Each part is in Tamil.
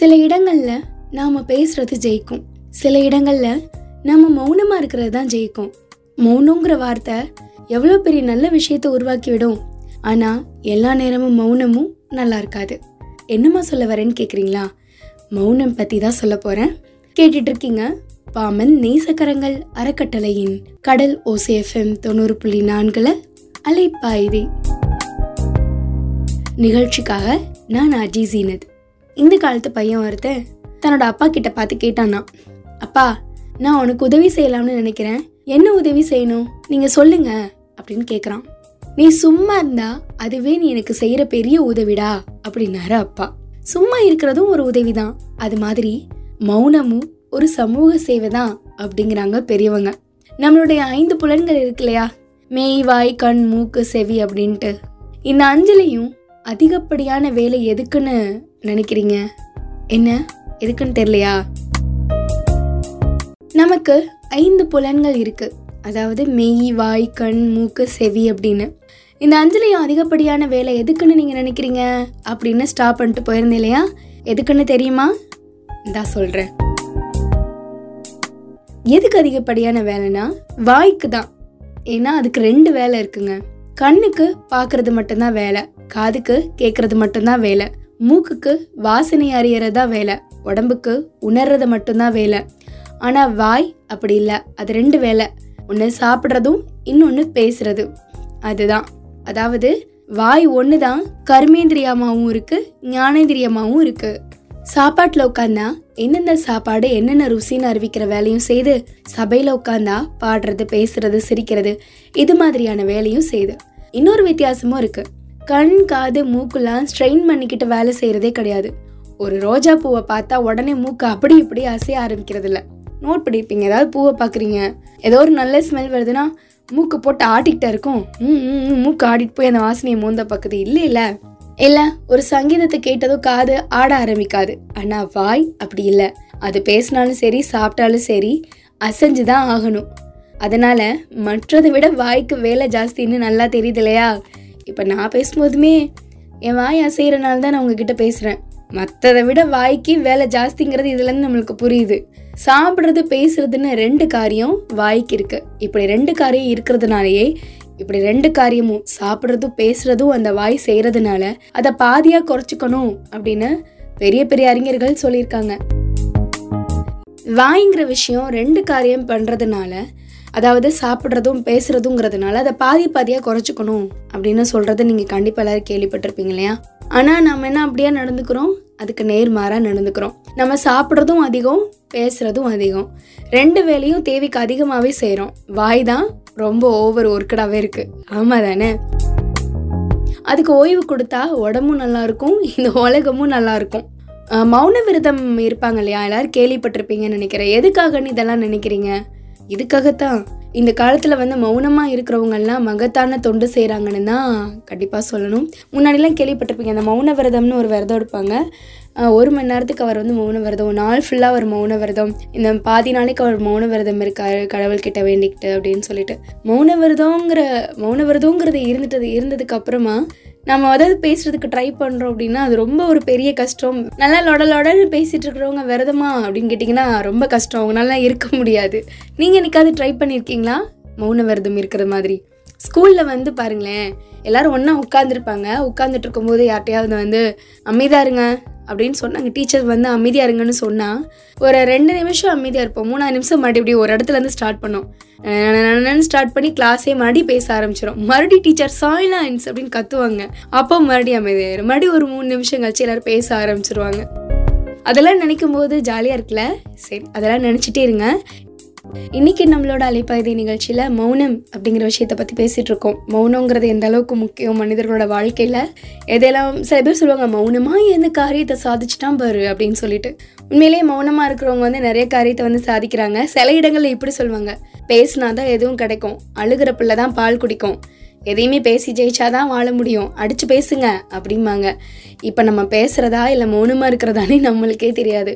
சில இடங்களில் நாம் பேசுறது ஜெயிக்கும். சில இடங்களில் நம்ம மௌனமாக இருக்கிறது தான் ஜெயிக்கும். மௌனங்கிற வார்த்தை எவ்வளோ பெரிய நல்ல விஷயத்தை உருவாக்கிவிடும். ஆனால் எல்லா நேரமும் மௌனமும் நல்லா இருக்காது. என்னம்மா சொல்ல வரேன்னு கேட்குறீங்களா மௌனம் பற்றி தான் சொல்ல போகிறேன் கேட்டுட்டு இருக்கீங்க பாமன் நேசக்கரங்கள் அறக்கட்டளையின் கடல் ஓசிஎஃப்எம் தொண்ணூறு புள்ளி நான்கில் அலைப்பாயுதே. நிகழ்ச்சிக்காக நான் அஜி ஜீனத் இந்த காலத்து பையன் ஒருத்தன் தன்னோட அப்பா கிட்ட பார்த்து கேட்டானா அப்பா நான் உனக்கு உதவி செய்யலாம்னு நினைக்கிறேன். என்ன உதவி செய்யணும்? நீங்க சொல்லுங்க அப்படின்னு கேட்குறான் நீ சும்மா இருந்தா அதுவே நீ எனக்கு செய்யற பெரிய உதவிடா அப்படின்னாரு அப்பா. சும்மா இருக்கிறதும் ஒரு உதவி தான் அது மாதிரி மௌனமும் ஒரு சமூக சேவை தான் அப்படிங்கிறாங்க பெரியவங்க. நம்மளுடைய ஐந்து புலன்கள் இருக்கு இல்லையா? மெய் வாய் கண் மூக்கு செவி அப்படின்ட்டு. இந்த அஞ்சலையும் அதிகப்படியான வேலை எதுக்குன்னு நினைக்கிறீங்க? என்ன? எதுக்குன்னு தெரியலையா? நமக்கு ஐந்து புலன்கள் இருக்கு. அதாவது மெய் வாய் கண் மூக்கு செவி அப்படின்னு. இந்த அஞ்சலியும் அதிகப்படியான வேலை எதுக்குன்னு நீங்க நினைக்கிறீங்க? அப்படின்னு ஸ்டாப் பண்ணிட்டு போயிருந்தேன் இல்லையா? எதுக்குன்னு தெரியுமா? தான் சொல்றேன். எதுக்கு அதிகப்படியான வேலைனா வாய்க்கு தான். ஏன்னா அதுக்கு ரெண்டு வேலை இருக்குங்க. கண்ணுக்கு பார்க்கறது மட்டும்தான் வேலை. காதுக்கு கேட்கறது மட்டும்தான் வேலை. மூக்குக்கு வாசனை அறியறதா வேலை உடம்புக்கு உணர்றது மட்டும்தான் வேலை. ஆனா வாய் அப்படி இல்லை அது ரெண்டு வேலை. ஒன்று சாப்பிட்றதும் இன்னொன்று பேசுறது. அதுதான். அதாவது வாய் ஒன்று தான் கர்மேந்திரியமாகவும் இருக்கு ஞானேந்திரியமாகவும் இருக்கு. சாப்பாட்டில் உட்காந்தா எந்தெந்த சாப்பாடு என்னென்ன ருசின்னு அறிவிக்கிற வேலையும் செய்து சபையில் உட்காந்தா பாடுறது பேசுறது சிரிக்கிறது இது மாதிரியான வேலையும் செய்யுது இன்னொரு வித்தியாசமும் இருக்குது கண் காது மூக்குலாம் ஸ்ட்ரெயின் பண்ணிக்கிட்டு வேலை செய்கிறதே கிடையாது. ஒரு ரோஜா பூவை பார்த்தா உடனே மூக்கு அப்படி இப்படி அசைய ஆரம்பிக்கிறது இல்லை நோட் பண்ணியிருப்பீங்க ஏதாவது பூவை பார்க்குறீங்க. ஏதோ ஒரு நல்ல ஸ்மெல் வருதுன்னா மூக்கு போட்டு ஆட்டிக்கிட்டே இருக்கும். ம், ம், மூக்கு ஆடிட்டு போய் அந்த வாசனையை மோந்த பக்கத்து இல்லை இல்லை. இல்லை ஒரு சங்கீதத்தை கேட்டதும் காது ஆட ஆரம்பிக்காது. ஆனால் வாய் அப்படி இல்லை. அது பேசினாலும் சரி சாப்பிட்டாலும் சரி அசைஞ்சு தான் ஆகணும். அதனால மற்றதை விட வாய்க்கு வேலை ஜாஸ்தின்னு நல்லா தெரியுது இல்லையா? இப்போ நான் பேசும்போதுமே என் வாய் அசைகிறனால தான் நான் உங்ககிட்ட பேசுகிறேன் மற்றதை விட வாய்க்கு வேலை ஜாஸ்திங்கிறது இதுலேருந்து நம்மளுக்கு புரியுது. சாப்பிட்றது பேசுறதுன்னு ரெண்டு காரியம் வாய்க்கு இருக்கு. இப்படி ரெண்டு காரியம் இருக்கிறதுனாலயே இப்படி ரெண்டு காரியமும் சாப்பிட்றதும் பேசுறதும் அந்த வாய் செய்கிறதுனால அதை பாதியாக குறைச்சிக்கணும் அப்படின்னு பெரிய பெரிய அறிஞர்கள் சொல்லியிருக்காங்க. வாய்ங்கிற விஷயம் ரெண்டு காரியம் பண்ணுறதுனால அதாவது சாப்பிட்றதும் பேசுறதுங்கிறதுனால அதை பாதி பாதியாக குறைச்சிக்கணும் அப்படின்னு சொல்றதை நீங்கள் கண்டிப்பாக எல்லாரும் கேள்விப்பட்டிருப்பீங்க இல்லையா? ஆனால் நம்ம என்ன அப்படியே நடந்துக்கிறோம்? அதுக்கு நேர்மாறாக நடந்துக்கிறோம். நம்ம சாப்பிட்றதும் அதிகம் பேசுறதும் அதிகம். ரெண்டு வேலையும் தேவைக்கு அதிகமாகவே செய்கிறோம் வாய் தான் ரொம்ப ஓவர் ஒர்க்கடாகவே இருக்கு. ஆமாம் தானே? அதுக்கு ஓய்வு கொடுத்தா உடம்பும் நல்லா இருக்கும் இந்த உலகமும் நல்லா இருக்கும். மௌன விரதம் இருப்பாங்க இல்லையா? எல்லாரும் கேள்விப்பட்டிருப்பீங்கன்னு நினைக்கிறேன். எதுக்காகன்னு இதெல்லாம் நினைக்கிறீங்க? இதுக்காகத்தான். இந்த காலத்தில் வந்து மௌனமாக இருக்கிறவங்கெல்லாம் மகத்தான தொண்டு செய்கிறாங்கன்னு தான் கண்டிப்பாக சொல்லணும். முன்னாடிலாம் கேள்விப்பட்டிருப்பீங்க அந்த மௌன விரதம்னு ஒரு விரதம் எடுப்பாங்க. ஒரு மணி நேரத்துக்கு அவர் வந்து மௌன விரதம் நாள் ஃபுல்லாக ஒரு மௌன விரதம். இந்த பாதி நாளைக்கு அவர் மௌன விரதம் இருக்காரு கடவுள்கிட்ட வேண்டிக்கிட்டு அப்படின்னு சொல்லிட்டு. மௌன விரதங்கிற மௌன விரதங்கிறது இருந்துட்டது இருந்ததுக்கு அப்புறமா நம்ம அதாவது பேசுறதுக்கு ட்ரை பண்ணுறோம் அப்படின்னா அது ரொம்ப ஒரு பெரிய கஷ்டம். நல்லா லொடலொடன்னு பேசிகிட்டு பேசிட்டு இருக்கிறவங்க விரதமா அப்படின்னு கேட்டிங்கன்னா ரொம்ப கஷ்டம். அவங்களால இருக்க முடியாது. நீங்கள் என்னைக்காவது ட்ரை பண்ணியிருக்கீங்களா மௌன விரதம் இருக்கிற மாதிரி. ஸ்கூலில் வந்து பாருங்களேன் எல்லாரும் ஒன்றா உட்காந்துருப்பாங்க உட்காந்துட்டு இருக்கும்போது யார்ட்டையாவது வந்து அமைதியாக இருங்க அப்படின்னு சொன்னாங்க. டீச்சர் வந்து அமைதியாக இருங்கன்னு சொன்னால் ஒரு ரெண்டு நிமிஷம் அமைதியாக இருப்போம். மூணாவது நிமிஷம் மறுபடியும் ஒரு இடத்துல இருந்து ஸ்டார்ட் பண்ணோம். ஸ்டார்ட் பண்ணி கிளாஸே மறுபடியும் பேச ஆரம்பிச்சிடும் மறுபடியும் டீச்சர் சாய்லான்ஸ் அப்படின்னு கத்துவாங்க. அப்போ மறுபடியும் அமைதியாயிரும் மறுபடியும் ஒரு மூணு நிமிஷம் கழிச்சு எல்லாரும் பேச ஆரம்பிச்சிருவாங்க. அதெல்லாம் நினைக்கும் போது ஜாலியாக இருக்குல்ல? சரி அதெல்லாம் நினச்சிட்டே இருங்க. இன்னைக்கு நம்மளோட அலைப்பகுதி நிகழ்ச்சியில் மௌனம் அப்படிங்கிற விஷயத்தை பற்றி பேசிகிட்டு இருக்கோம். மௌனங்கிறது எந்த அளவுக்கு முக்கியம் மனிதர்களோட வாழ்க்கையில்? எதெல்லாம் சில பேர் சொல்லுவாங்க மௌனமாக எந்த காரியத்தை சாதிச்சுட்டான் பாரு அப்படின்னு சொல்லிட்டு. உண்மையிலேயே மௌனமாக இருக்கிறவங்க வந்து நிறைய காரியத்தை வந்து சாதிக்கிறாங்க. சில இடங்களில் இப்படி சொல்லுவாங்க பேசினா தான் எதுவும் கிடைக்கும். அழுகிற பிள்ளை தான் பால் குடிக்கும். எதையுமே பேசி ஜெயிச்சாதான் வாழ முடியும். அடிச்சு பேசுங்க அப்படிம்பாங்க. இப்போ நம்ம பேசுறதா இல்லை மௌனமாக இருக்கிறதானே நம்மளுக்கே தெரியாது.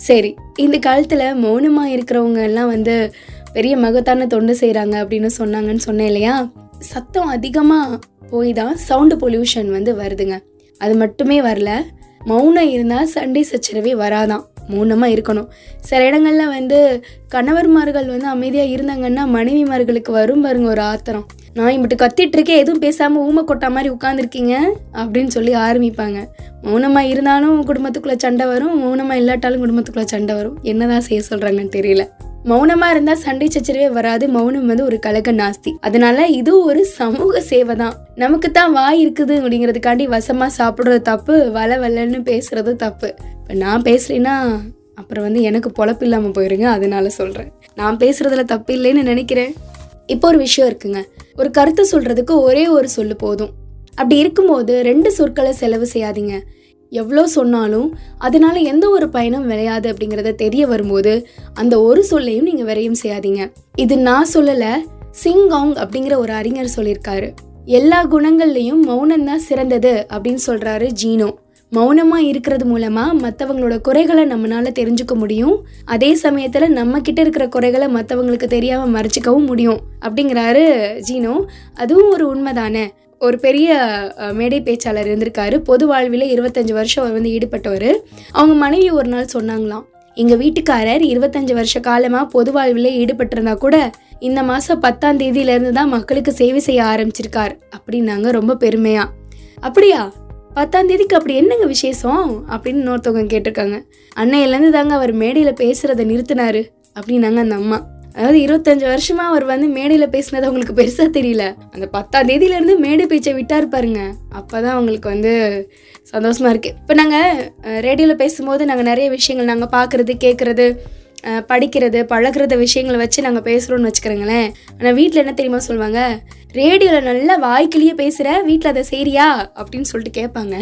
சரி இந்த காலத்தில் மௌனமாக இருக்கிறவங்க எல்லாம் வந்து பெரிய மகத்தான தொண்டு செய்கிறாங்க அப்படின்னு சொன்னாங்கன்னு சொன்னேன் இல்லையா? சத்தம் அதிகமாக போய் தான் சவுண்டு பொல்யூஷன் வந்து வருதுங்க. அது மட்டுமே வரல மௌனம் இருந்தால் சண்டை சச்சரவே வராதான் மௌனமாக இருக்கணும். சில இடங்களில் வந்து கணவர்மார்கள் வந்து அமைதியாக இருந்தாங்கன்னா மனைவிமார்களுக்கு வரும் பாருங்க ஒரு ஆத்திரம். நான் இப்படி கத்திட்டுருக்கேன் எதுவும் பேசாமல் ஊமை கொட்டா மாதிரி உட்காந்துருக்கீங்க அப்படின்னு சொல்லி ஆரம்பிப்பாங்க. மௌனமாக இருந்தாலும் குடும்பத்துக்குள்ளே சண்டை வரும் மௌனமாக இல்லாட்டாலும் குடும்பத்துக்குள்ளே சண்டை வரும். என்னதான் செய்ய சொல்கிறாங்கன்னு தெரியல. மௌனமா இருந்தா சண்டை சச்சரவே வராது. மௌனம் வந்து ஒரு கலக நாஸ்தி. அதனால இது ஒரு சமூக சேவை தான். நமக்கு தான் வாய் இருக்குது அப்படிங்கிறதுக்காண்டி வசமா சாப்பிடுறது தப்பு வள வலன்னு பேசுறது தப்பு. இப்போ நான் பேசுறேன்னா அப்புறம் வந்து எனக்கு பொழப்பு இல்லாமல் போயிருங்க அதனால சொல்கிறேன் நான் பேசுறதுல தப்பு இல்லைன்னு நினைக்கிறேன். இப்போ ஒரு விஷயம் இருக்குங்க. ஒரு கருத்தை சொல்றதுக்கு ஒரே ஒரு சொல்லு போதும். அப்படி இருக்கும்போது ரெண்டு சொற்களை செலவு செய்யாதீங்க. எவ்வளோ சொன்னாலும் அதனால எந்த ஒரு பயனும் விளையாது அப்படிங்கிறத தெரிய வரும்போது அந்த ஒரு சொல்லையும் நீங்கள் விரையும் செய்யாதீங்க. இது நான் சொல்லலை சிங்காங் அப்படிங்கிற ஒரு அறிஞர் சொல்லியிருக்காரு. எல்லா குணங்கள்லையும் மௌனம் தான் சிறந்தது அப்படின்னு சொல்கிறாரு ஜீனோ. மௌனமாக இருக்கிறது மூலமாக மற்றவங்களோட குறைகளை நம்மளால் தெரிஞ்சுக்க முடியும். அதே சமயத்தில் நம்ம கிட்ட இருக்கிற குறைகளை மற்றவங்களுக்கு தெரியாமல் மறைச்சிக்கவும் முடியும் அப்படிங்கிறாரு ஜீனோ. அதுவும் ஒரு உண்மை தானே ஒரு பெரிய மேடை பேச்சாளர் இருந்திருக்காரு. பொது வாழ்வில் இருபத்தஞ்சு வருஷம் அவர் வந்து ஈடுபட்டவர். அவங்க மனைவி ஒரு நாள் சொன்னாங்களாம் எங்கள் வீட்டுக்காரர் இருபத்தஞ்சு வருஷ காலமாக பொது வாழ்வில் ஈடுபட்டிருந்தா கூட இந்த மாதம் பத்தாம் தேதியிலேருந்து தான் மக்களுக்கு சேவை செய்ய ஆரம்பிச்சிருக்கார் அப்படின்னாங்க ரொம்ப பெருமையா. அப்படியா? பத்தாம் தேதிக்கு அப்படி என்னங்க விசேஷம்? அப்படின்னு இன்னொருத்தவங்க கேட்டிருக்காங்க. அன்னையிலேருந்து தாங்க அவர் மேடையில் பேசுகிறத நிறுத்தினாரு அப்படின்னாங்க அந்த அம்மா. அதாவது இருபத்தஞ்சு வருஷமா அவர் வந்து மேடையில் பேசினது அவங்களுக்கு பெருசாக தெரியல. அந்த பத்தாம் தேதியிலேருந்து மேடை பேச்சை விட்டார் பாருங்க. அப்பதான் அவங்களுக்கு வந்து சந்தோஷமா இருக்கு. இப்போ நாங்கள் ரேடியோவில் பேசும்போது நாங்கள் நிறைய விஷயங்கள் நாங்கள் பார்க்குறது கேட்குறது படிக்கிறது பழகுறத விஷயங்களை வச்சு நாங்கள் பேசுகிறோம்னு வச்சுக்கிறோங்களேன் ஆனால் வீட்டில் என்ன தெரியுமா சொல்லுவாங்க? ரேடியோவில் நல்லா வாய்க்கிலேயே பேசுகிற வீட்டில் அதை செய்றியா? அப்படின்னு சொல்லிட்டு கேட்பாங்க.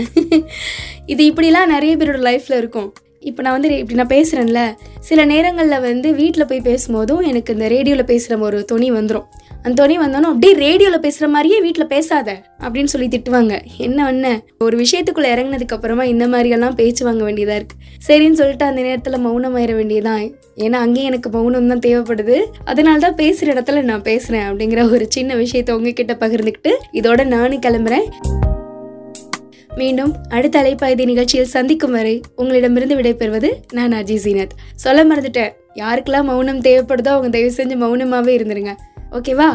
இது இப்படிலாம் நிறைய பேரோட லைஃப்பில் இருக்கும். இப்போ நான் வந்து இப்படி நான் பேசுகிறேன்ல சில நேரங்களில் வந்து வீட்டில் போய் பேசும்போதும் எனக்கு இந்த ரேடியோவில் பேசுகிற ஒரு துணி வந்துடும் அந்த துணி வந்தோன்னா அப்படியே ரேடியோவில் பேசுகிற மாதிரியே வீட்டில் பேசாத அப்படின்னு சொல்லி திட்டுவாங்க. என்ன ஒன்று ஒரு விஷயத்துக்குள்ளே இறங்குனதுக்கு அப்புறமா இந்த மாதிரியெல்லாம் பேச்சு வாங்க வேண்டியதாக இருக்குது சரின்னு சொல்லிட்டு அந்த நேரத்தில் மௌனமாயிட வேண்டியதான் ஏன்னா அங்கேயும் எனக்கு மௌனம் தான் தேவைப்படுது. அதனால தான் பேசுகிற இடத்துல நான் பேசுகிறேன் அப்படிங்கிற ஒரு சின்ன விஷயத்தை உங்ககிட்ட பகிர்ந்துக்கிட்டு இதோட நானும் கிளம்புறேன். மீண்டும் அடுத்த அலைப்பாய்தி நிகழ்ச்சியில் சந்திக்கும் வரை உங்களிடமிருந்து விடைபெறுவது நான் அஜய் சீனத் சொல்ல மறந்துட்டேன். யாருக்கெல்லாம் மௌனம் தேவைப்படுதோ அவங்க தயவு செஞ்சு மௌனமாகவே இருந்துருங்க. ஓகேவா?